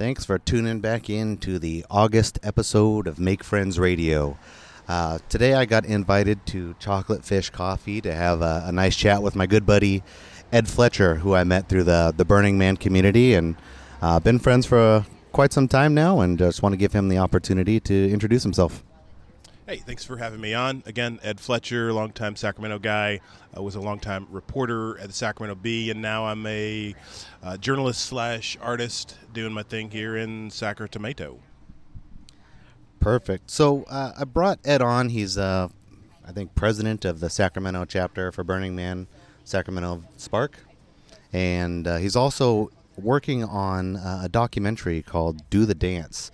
Thanks for tuning back in to the August episode of Make Friends Radio. Uh, today I got invited to Chocolate Fish Coffee to have a, a, nice chat with my good buddy Ed Fletcher, who I met through the, the Burning Man community and uh, been friends for uh, quite some time now and just want to give him the opportunity to introduce himself. Hey, thanks for having me on. Again, Ed Fletcher, longtime Sacramento guy, uh, was a longtime reporter at the Sacramento Bee, and now I'm a uh, journalist slash artist doing my thing here in Sacramento. Perfect. So uh, I brought Ed on. He's, uh, I think, president of the Sacramento chapter for Burning Man Sacramento Spark, and uh, he's also working on uh, a documentary called "Do the Dance."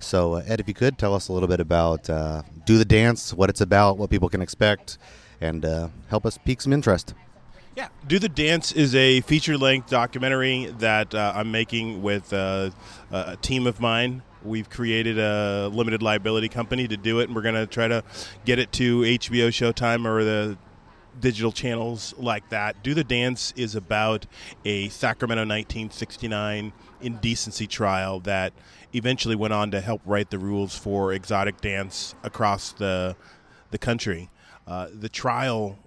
So, uh, Ed, if you could tell us a little bit about uh, Do the Dance, what it's about, what people can expect, and uh, help us pique some interest. Yeah, Do the Dance is a feature length documentary that uh, I'm making with uh, a team of mine. We've created a limited liability company to do it, and we're going to try to get it to HBO, Showtime, or the digital channels like that. Do the Dance is about a Sacramento 1969 indecency trial that eventually went on to help write the rules for exotic dance across the the country. Uh, the trial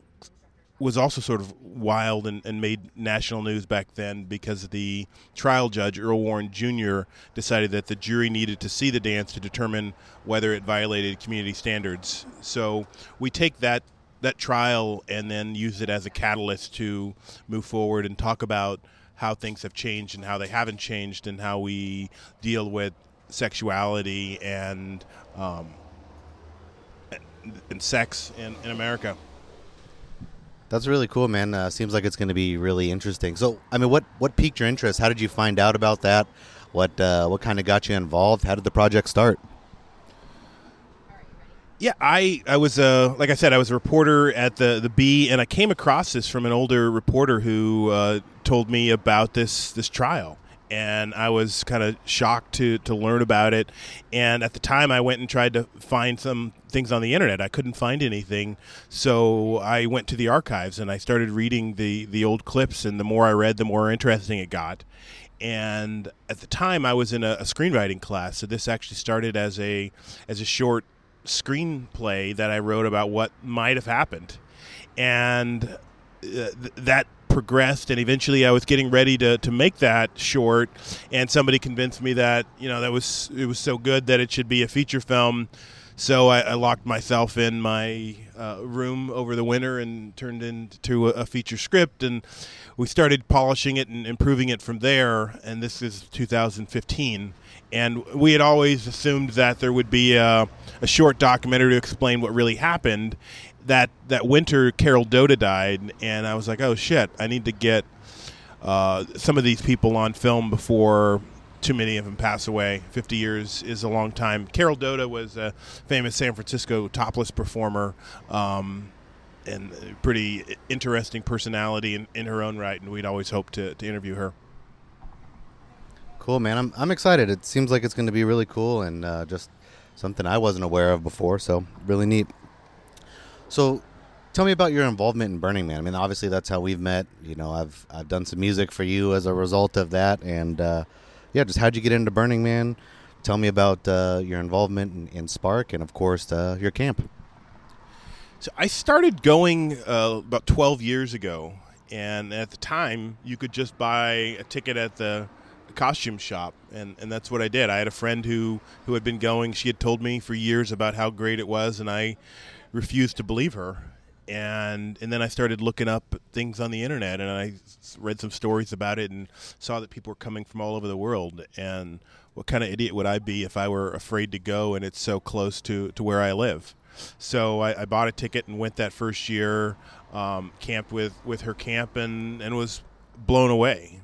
was also sort of wild and, and, made national news back then because the trial judge, Earl Warren Jr., decided that the jury needed to see the dance to determine whether it violated community standards. So we take that that trial and then use it as a catalyst to move forward and talk about how things have changed and how they haven't changed and how we deal with sexuality and um, and sex in, in America. That's really cool, man. Uh, seems like it's going to be really interesting. So, I mean, what what piqued your interest? How did you find out about that? What uh, what kind of got you involved? How did the project start? Yeah, I, I was uh, like I said, I was a reporter at the the Bee, and I came across this from an older reporter who uh, told me about this this trial, and I was kind of shocked to to learn about it. And at the time, I went and tried to find some things on the internet. I couldn't find anything, so I went to the archives and I started reading the the old clips. And the more I read, the more interesting it got. And at the time, I was in a, a screenwriting class, so this actually started as a as a short screenplay that I wrote about what might have happened, and uh, th- that progressed and eventually I was getting ready to, to make that short and somebody convinced me that you know that was it was so good that it should be a feature film so I, I locked myself in my uh, room over the winter and turned into a, a, feature script and we started polishing it and improving it from there and this is 2015 and we had always assumed that there would be a, a short documentary to explain what really happened. That that winter, Carol Doda died, and I was like, "Oh shit! I need to get uh, some of these people on film before too many of them pass away. 50 years is a long time. Carol Doda was a famous San Francisco topless performer um, and pretty interesting personality in, in her own right, and we'd always hoped to, to interview her. Cool, man. I'm I'm excited. It seems like it's going to be really cool and uh, just something I wasn't aware of before. So really neat. So, tell me about your involvement in Burning Man. I mean, obviously that's how we've met. You know, I've I've done some music for you as a result of that, and uh, yeah, just how'd you get into Burning Man? Tell me about uh, your involvement in, in, Spark, and of course uh, your camp. So I started going uh, about 12 years ago, and at the time you could just buy a ticket at the costume shop and, and that's what I did. I had a friend who, who had been going. She had told me for years about how great it was and I refused to believe her. And and then I started looking up things on the internet and I read some stories about it and saw that people were coming from all over the world and what kind of idiot would I be if I were afraid to go and it's so close to, to where I live. So I, I bought a ticket and went that first year, um, camped with, with her camp and, and was blown away.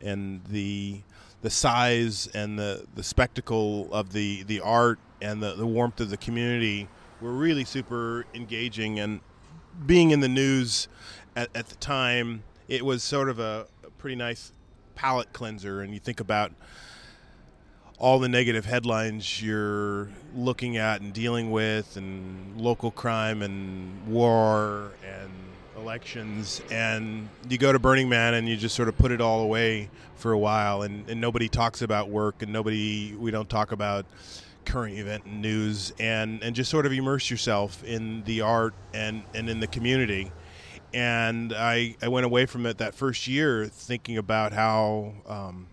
And the the size and the, the spectacle of the, the art and the, the warmth of the community were really super engaging. And being in the news at, at the time, it was sort of a, a pretty nice palate cleanser. And you think about all the negative headlines you're looking at and dealing with, and local crime and war and elections, and you go to Burning Man and you just sort of put it all away for a while, and, and nobody talks about work, and nobody we don't talk about current event news, and and just sort of immerse yourself in the art and and in the community. And I I went away from it that first year thinking about how. Um,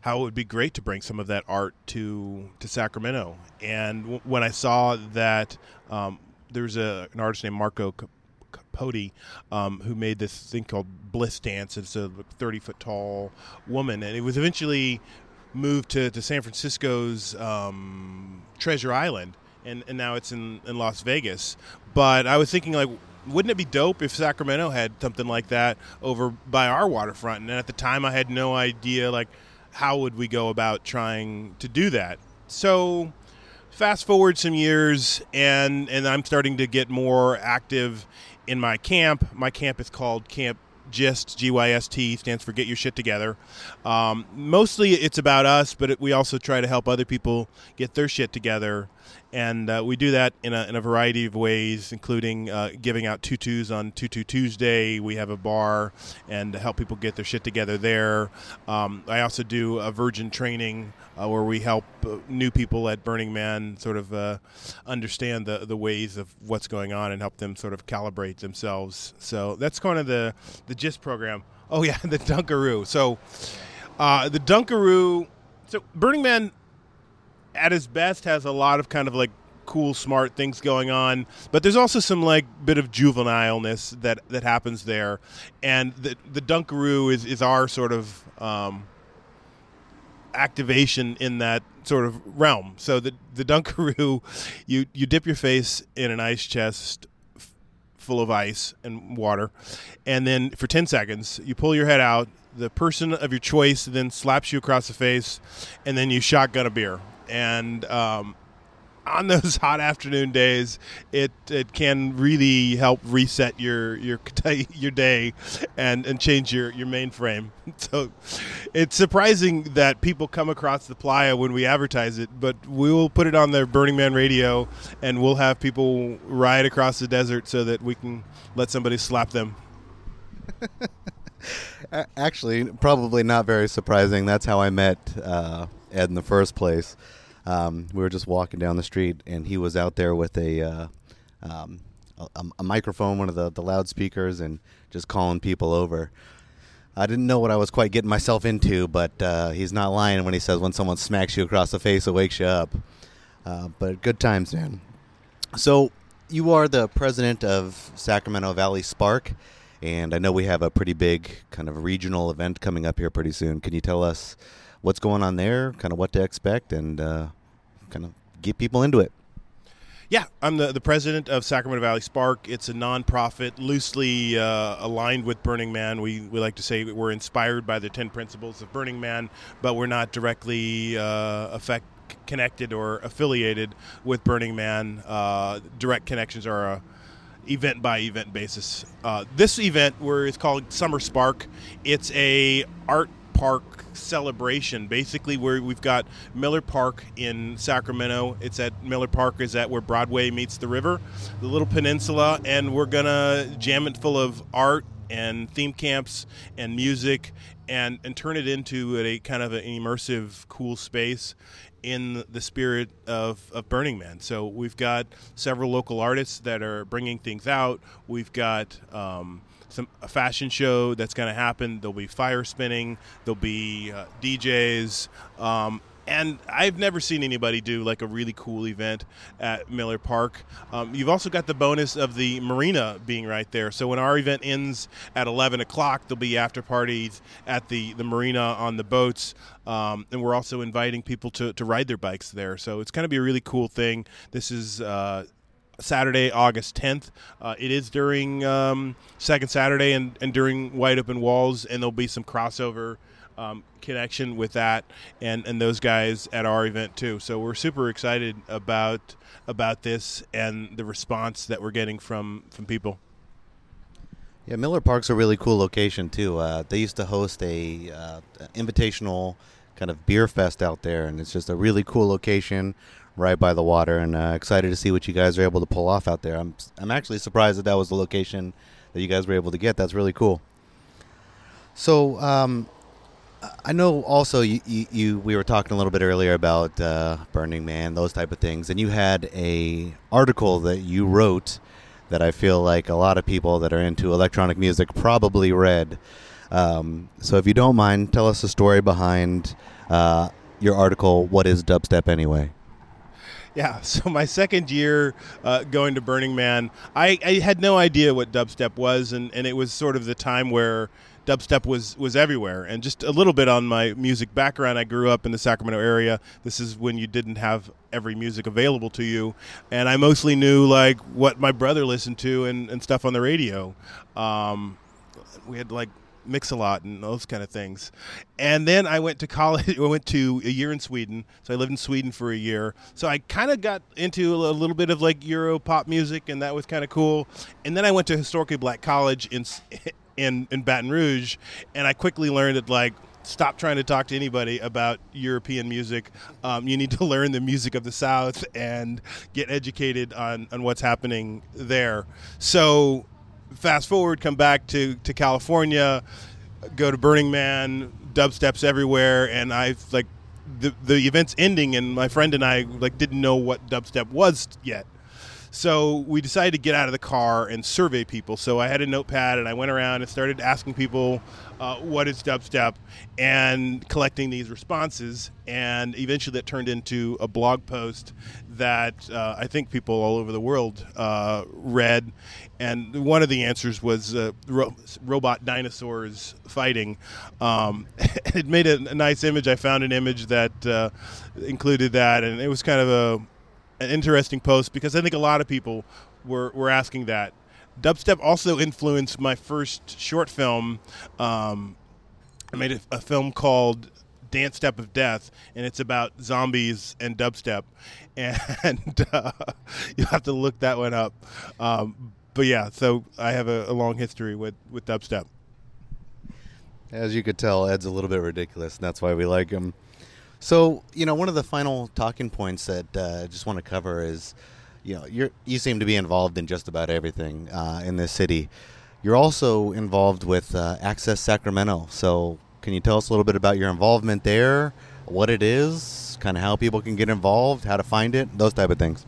how it would be great to bring some of that art to to Sacramento. And w- when I saw that um, there's a, an artist named Marco Capote um, who made this thing called Bliss Dance. It's a 30 foot tall woman, and it was eventually moved to, to San Francisco's um, Treasure Island, and, and now it's in, in Las Vegas. But I was thinking, like, wouldn't it be dope if Sacramento had something like that over by our waterfront? And at the time, I had no idea, like, how would we go about trying to do that? So, fast forward some years, and and I'm starting to get more active in my camp. My camp is called Camp GYST, GYST stands for Get Your Shit Together. Um, mostly it's about us, but it, we also try to help other people get their shit together and uh, we do that in a, in a variety of ways, including uh, giving out tutus on Tutu Tuesday. We have a bar and help people get their shit together there. Um, I also do a Virgin training uh, where we help uh, new people at Burning Man sort of uh, understand the, the ways of what's going on and help them sort of calibrate themselves. So that's kind of the the GYST program. Oh yeah, the Dunkaroo. So uh, the Dunkaroo. So Burning Man at his best has a lot of kind of like cool, smart things going on, but there's also some like bit of juvenileness that that happens there, and the the Dunkaroo is is our sort of um, activation in that sort of realm. So the the Dunkaroo, you you dip your face in an ice chest f- full of ice and water, and then for ten seconds you pull your head out. The person of your choice then slaps you across the face, and then you shotgun a beer and um, on those hot afternoon days, it it can really help reset your your your day and and change your your mainframe. So it's surprising that people come across the playa when we advertise it, but we will put it on their Burning Man radio, and we'll have people ride across the desert so that we can let somebody slap them. Actually, probably not very surprising. That's how I met uh, Ed in the first place. Um, we were just walking down the street, and he was out there with a uh, um, a, a, microphone, one of the, the loudspeakers, and just calling people over. I didn't know what I was quite getting myself into, but uh, he's not lying when he says when someone smacks you across the face, it wakes you up. Uh, but good times, man. So you are the president of Sacramento Valley Spark, and I know we have a pretty big kind of regional event coming up here pretty soon. Can you tell us what's going on there, kind of what to expect, and uh, kind of get people into it. Yeah, I'm the, the president of Sacramento Valley Spark. It's a nonprofit loosely uh, aligned with Burning Man. We, we like to say we're inspired by the 10 principles of Burning Man, but we're not directly uh, affect, connected or affiliated with Burning Man. Uh, direct connections are a event by event basis. Uh, this event, where it's called Summer Spark, it's a art park celebration. Basically, where we've got Miller Park in Sacramento. It's at Miller Park is at where Broadway meets the river, the little peninsula, and we're gonna jam it full of art and theme camps and music and and turn it into a kind of an immersive cool space in the spirit of, of Burning Man. So we've got several local artists that are bringing things out. We've got um, some a fashion show that's going to happen. There'll be fire spinning. There'll be uh, DJs. Um, and I've never seen anybody do like a really cool event at Miller Park. Um, you've also got the bonus of the marina being right there. So when our event ends at 11 o'clock, there'll be after parties at the, the marina on the boats. Um, and we're also inviting people to, to ride their bikes there. So it's going to be a really cool thing. This is uh, Saturday, August 10th. Uh, it is during um, Second Saturday and, and during Wide Open Walls, and there'll be some crossover um, connection with that and, and those guys at our event too. So we're super excited about about this and the response that we're getting from from people. Yeah, Miller Park's a really cool location too. Uh, they used to host a uh, invitational kind of beer fest out there, and it's just a really cool location right by the water, and uh, excited to see what you guys are able to pull off out there. I'm I'm actually surprised that that was the location that you guys were able to get. That's really cool. So um, I know also you, you, you, we were talking a little bit earlier about uh, Burning Man, those type of things, and you had a article that you wrote that I feel like a lot of people that are into electronic music probably read. Um, so if you don't mind, tell us the story behind uh, your article. What is dubstep anyway? Yeah, so my second year uh, going to Burning Man, I, I, had no idea what dubstep was, and, and it was sort of the time where dubstep was was everywhere. And just a little bit on my music background, I grew up in the Sacramento area. This is when you didn't have every music available to you, and I mostly knew like what my brother listened to and, and stuff on the radio. Um, we had like mix a lot and those kind of things. And then I went to college. I went to a year in Sweden. So I lived in Sweden for a year. So I kind of got into a little bit of like Euro pop music, and that was kind of cool. And then I went to historically black college in in in Baton Rouge, and I quickly learned that like stop trying to talk to anybody about European music. Um, you need to learn the music of the South and get educated on, on what's happening there. So, fast forward, come back to, to California, go to Burning Man, dubsteps everywhere, and I like the the event's ending, and my friend and I like didn't know what dubstep was yet. So we decided to get out of the car and survey people. So I had a notepad and I went around and started asking people uh, what is dubstep and collecting these responses. And eventually that turned into a blog post that uh, I think people all over the world uh, read. And one of the answers was uh, ro- robot dinosaurs fighting. Um, it made a, nice image. I found an image that uh, included that, and it was kind of a an interesting post because I think a lot of people were, were asking that. Dubstep also influenced my first short film. Um, I made a, a, film called Dance Step of Death, and it's about zombies and dubstep. And uh, you'll have to look that one up. Um, but yeah, so I have a, a long history with, with dubstep. As you could tell, Ed's a little bit ridiculous, and that's why we like him. So, you know, one of the final talking points that uh, I just want to cover is, you know, you you seem to be involved in just about everything uh, in this city. You're also involved with uh, Access Sacramento. So, can you tell us a little bit about your involvement there, what it is, kind of how people can get involved, how to find it, those type of things?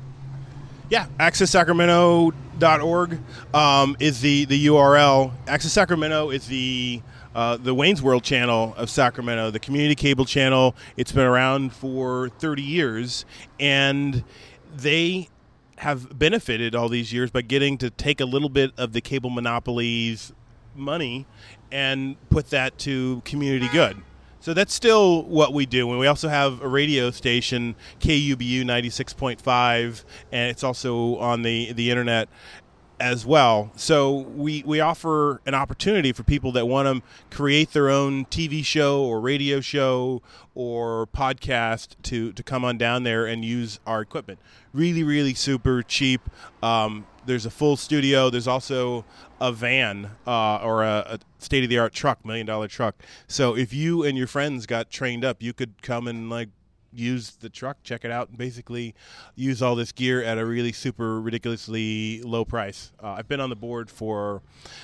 Yeah, accesssacramento.org um, is the, the URL. Access Sacramento is the uh, the Wayne's World channel of Sacramento, the community cable channel. It's been around for 30 years, and they have benefited all these years by getting to take a little bit of the cable monopolies money and put that to community good. So that's still what we do. And we also have a radio station, KUBU 96.5, and it's also on the, the internet as well. So we we offer an opportunity for people that want to create their own TV show or radio show or podcast to to come on down there and use our equipment. Really, really super cheap. Um, there's a full studio. There's also a van uh, or a, a state of the art truck, million dollar truck. So if you and your friends got trained up, you could come and like use the truck, check it out, and basically use all this gear at a really super ridiculously low price. Uh, I've been on the board for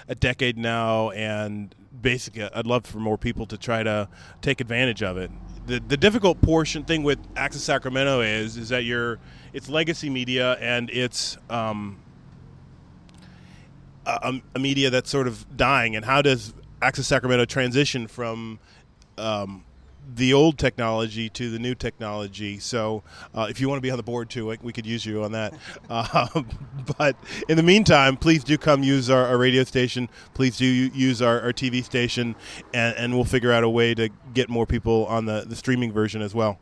a decade now, and basically, I'd love for more people to try to take advantage of it. The, the difficult portion thing with Access Sacramento is is that you're it's legacy media and it's um, a, a media that's sort of dying. And how does Access Sacramento transition from um, the old technology to the new technology. So uh, if you want to be on the board too, we could use you on that. Uh, but in the meantime, please do come use our, our radio station. Please do use our, our TV station, and, and, we'll figure out a way to get more people on the, the streaming version as well.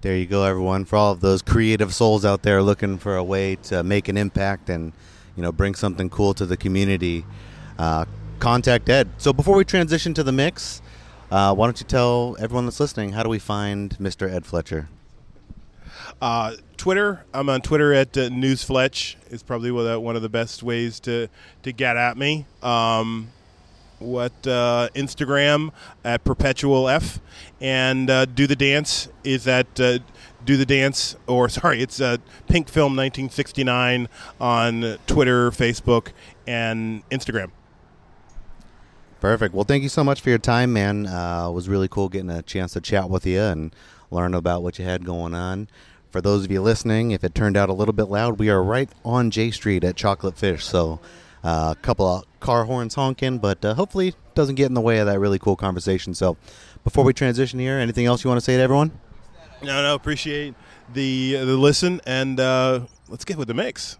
There you go, everyone. For all of those creative souls out there looking for a way to make an impact and you know bring something cool to the community, uh, contact Ed. So before we transition to the mix. Uh, why don't you tell everyone that's listening how do we find Mr. Ed Fletcher? Uh, Twitter. I'm on Twitter at uh, NewsFletch. Is probably one of the best ways to to get at me. Um, what uh, Instagram at Perpetual F, and uh, Do the Dance is at uh, Do the Dance, or sorry, it's uh, Pink Film 1969 on Twitter, Facebook, and Instagram. Perfect. Well, thank you so much for your time, man. Uh, it was really cool getting a chance to chat with you and learn about what you had going on. For those of you listening, if it turned out a little bit loud, we are right on J Street at Chocolate Fish. So uh, a couple of car horns honking, but uh, hopefully it doesn't get in the way of that really cool conversation. So before we transition here, anything else you want to say to everyone? No, no, appreciate the the listen, and uh, let's get with the mix.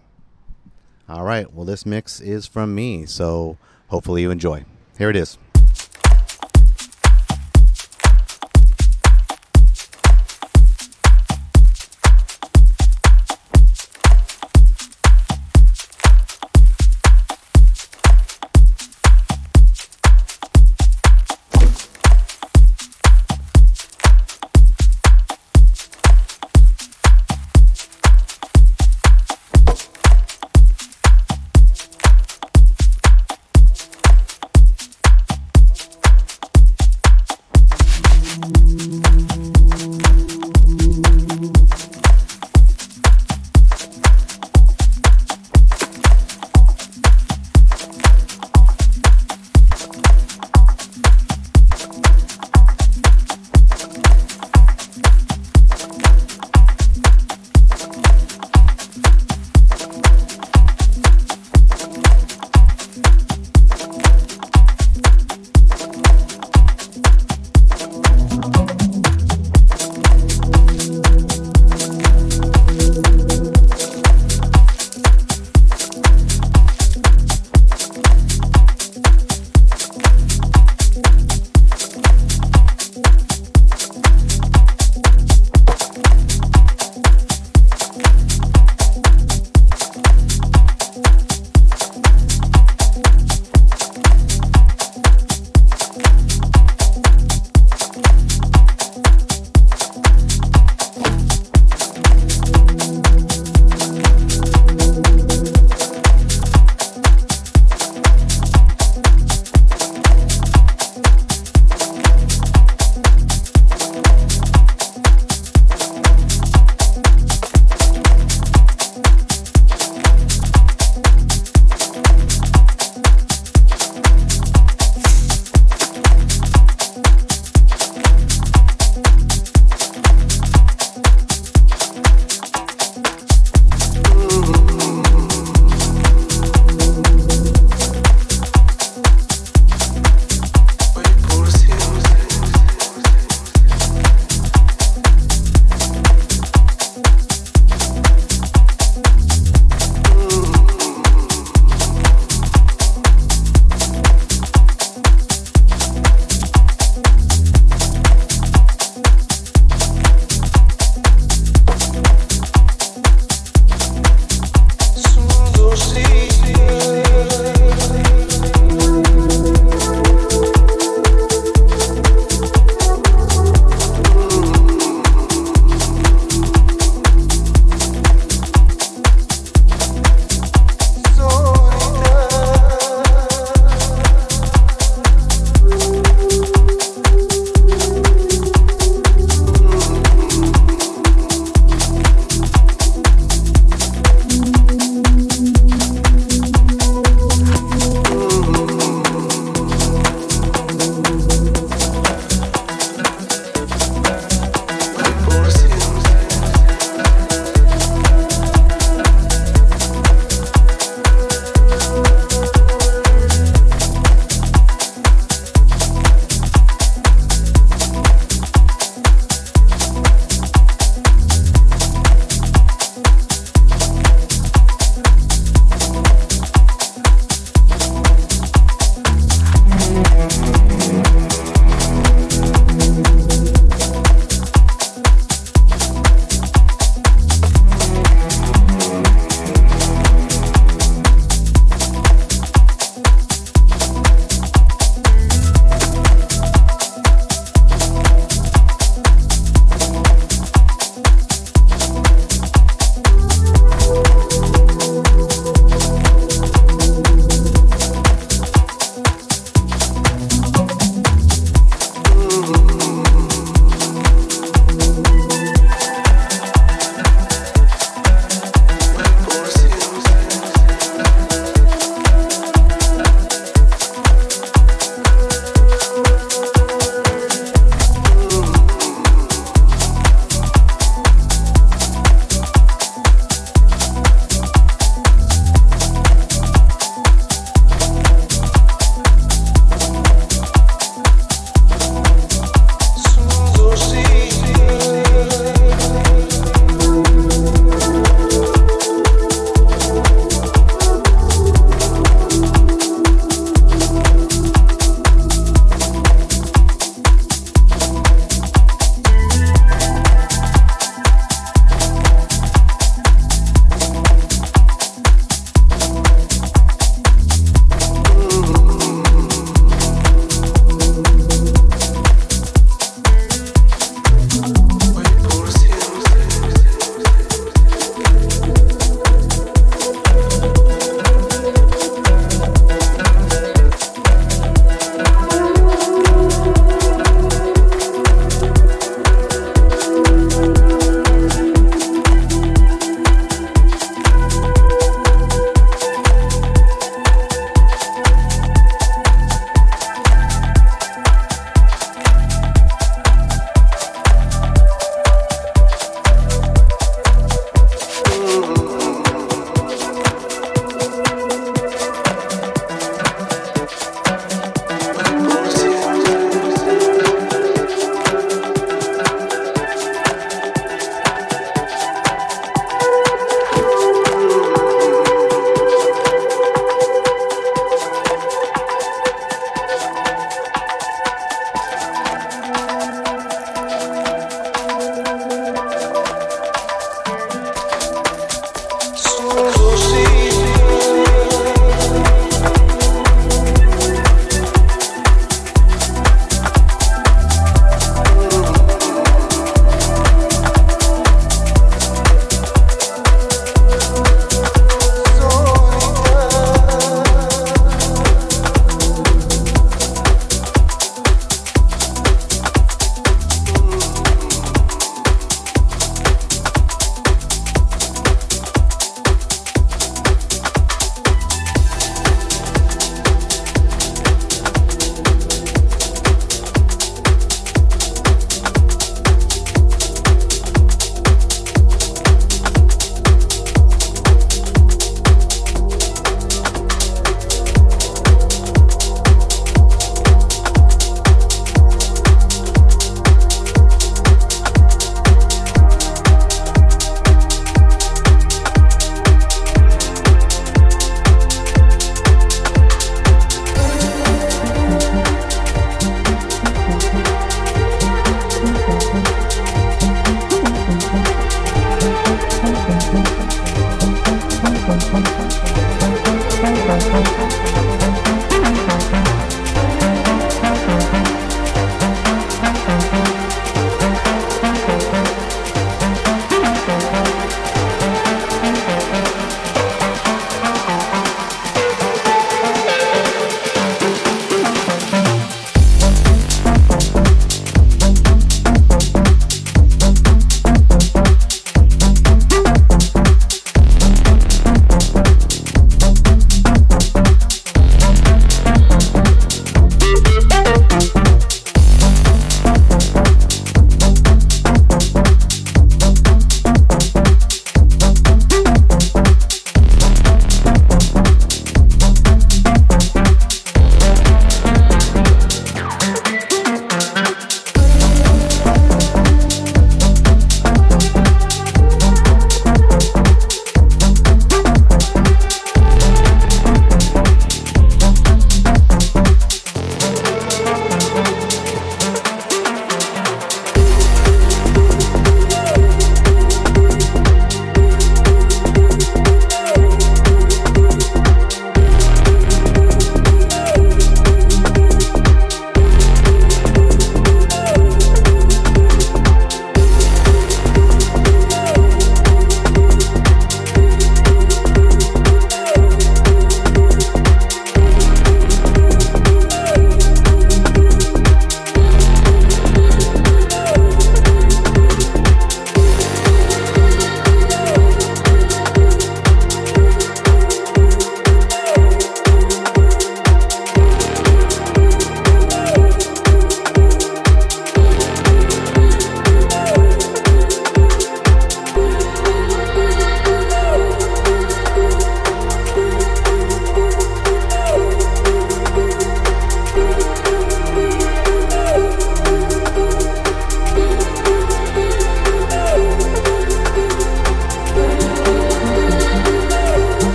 All right. Well, this mix is from me, so hopefully you enjoy. Here it is.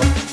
México.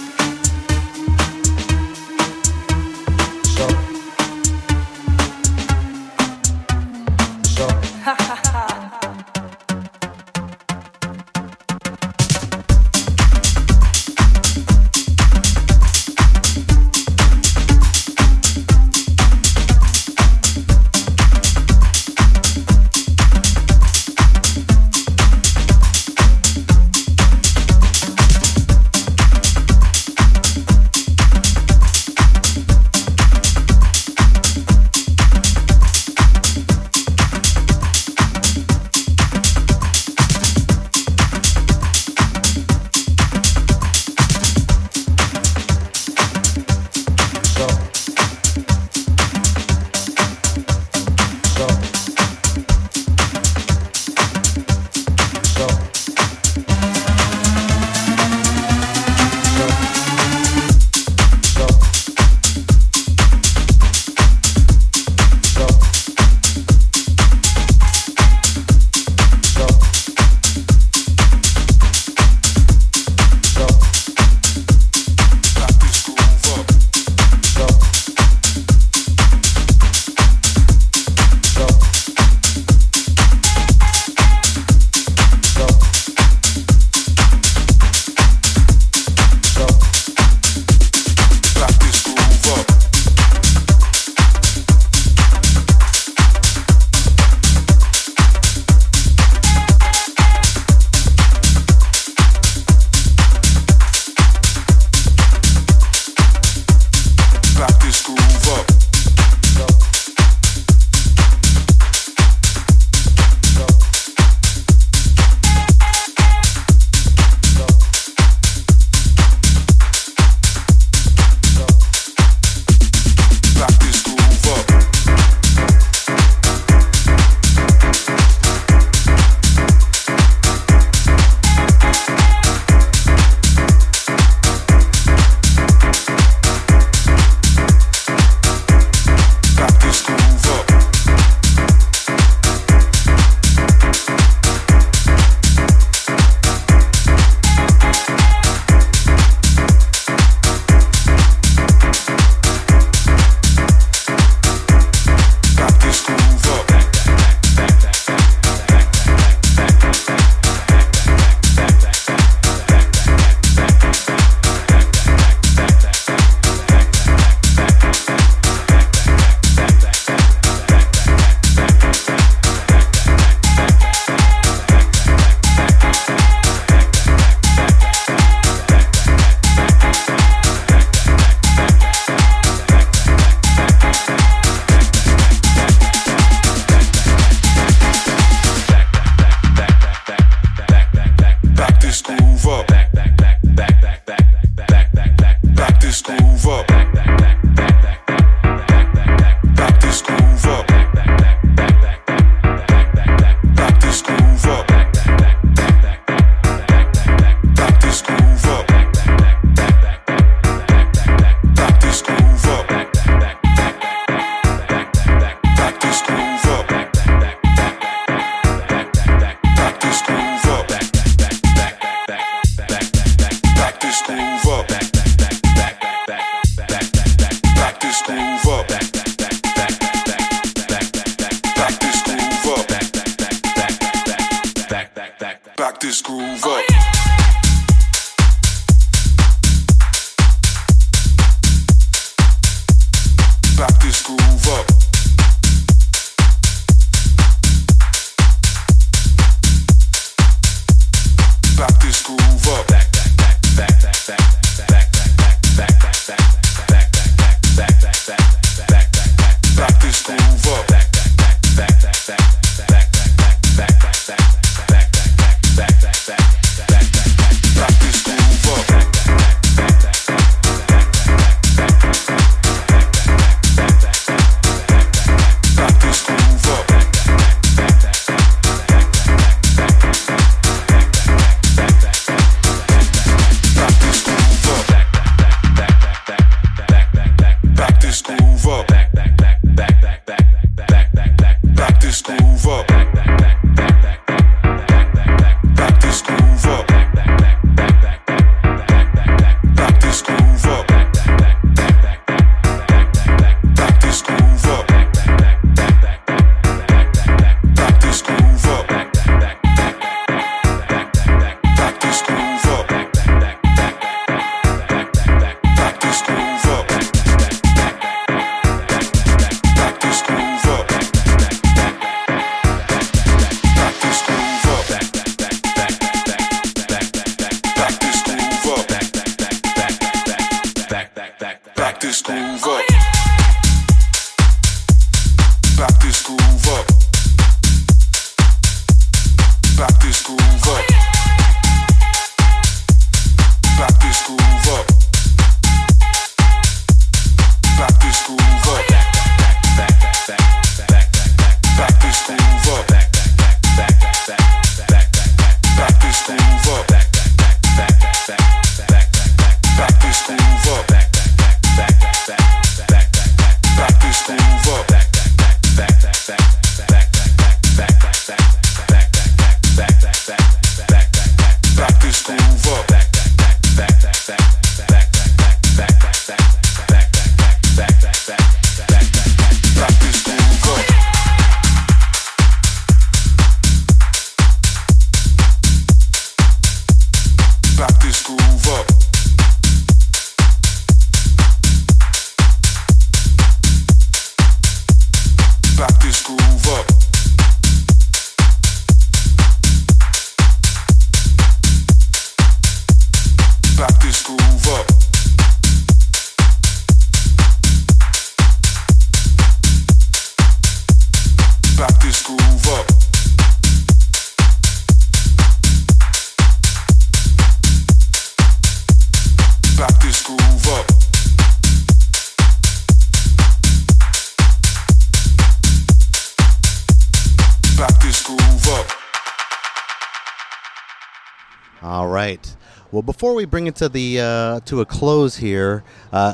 Well, before we bring it to the uh, to a close here, uh,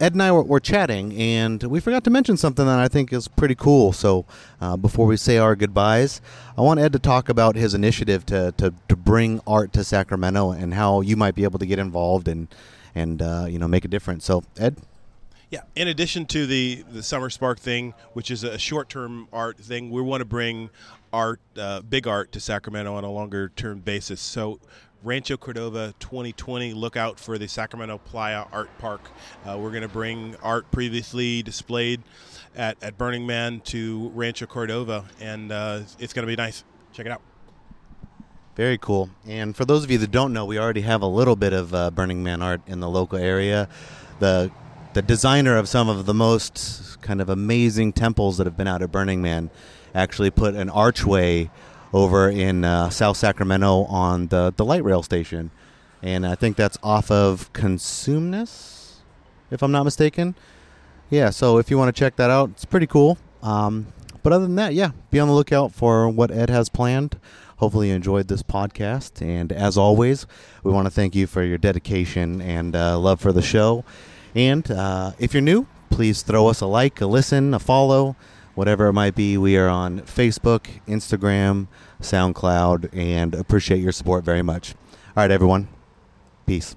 Ed and I were, were chatting, and we forgot to mention something that I think is pretty cool. So, uh, before we say our goodbyes, I want Ed to talk about his initiative to, to, to bring art to Sacramento and how you might be able to get involved and and uh, you know make a difference. So, Ed. Yeah. In addition to the the Summer Spark thing, which is a short term art thing, we want to bring art, uh, big art, to Sacramento on a longer term basis. So. Rancho Cordova 2020. Look out for the Sacramento Playa Art Park. Uh, we're going to bring art previously displayed at, at Burning Man to Rancho Cordova, and uh, it's going to be nice. Check it out. Very cool. And for those of you that don't know, we already have a little bit of uh, Burning Man art in the local area. The the designer of some of the most kind of amazing temples that have been out at Burning Man actually put an archway over in uh, South Sacramento on the the light rail station, and I think that's off of Cosumnes, if I'm not mistaken. Yeah, so if you want to check that out, it's pretty cool. Um, but other than that, yeah, be on the lookout for what Ed has planned. Hopefully, you enjoyed this podcast. And as always, we want to thank you for your dedication and uh, love for the show. And uh, if you're new, please throw us a like, a listen, a follow, whatever it might be. We are on Facebook, Instagram, SoundCloud, and appreciate your support very much. All right, everyone. Peace.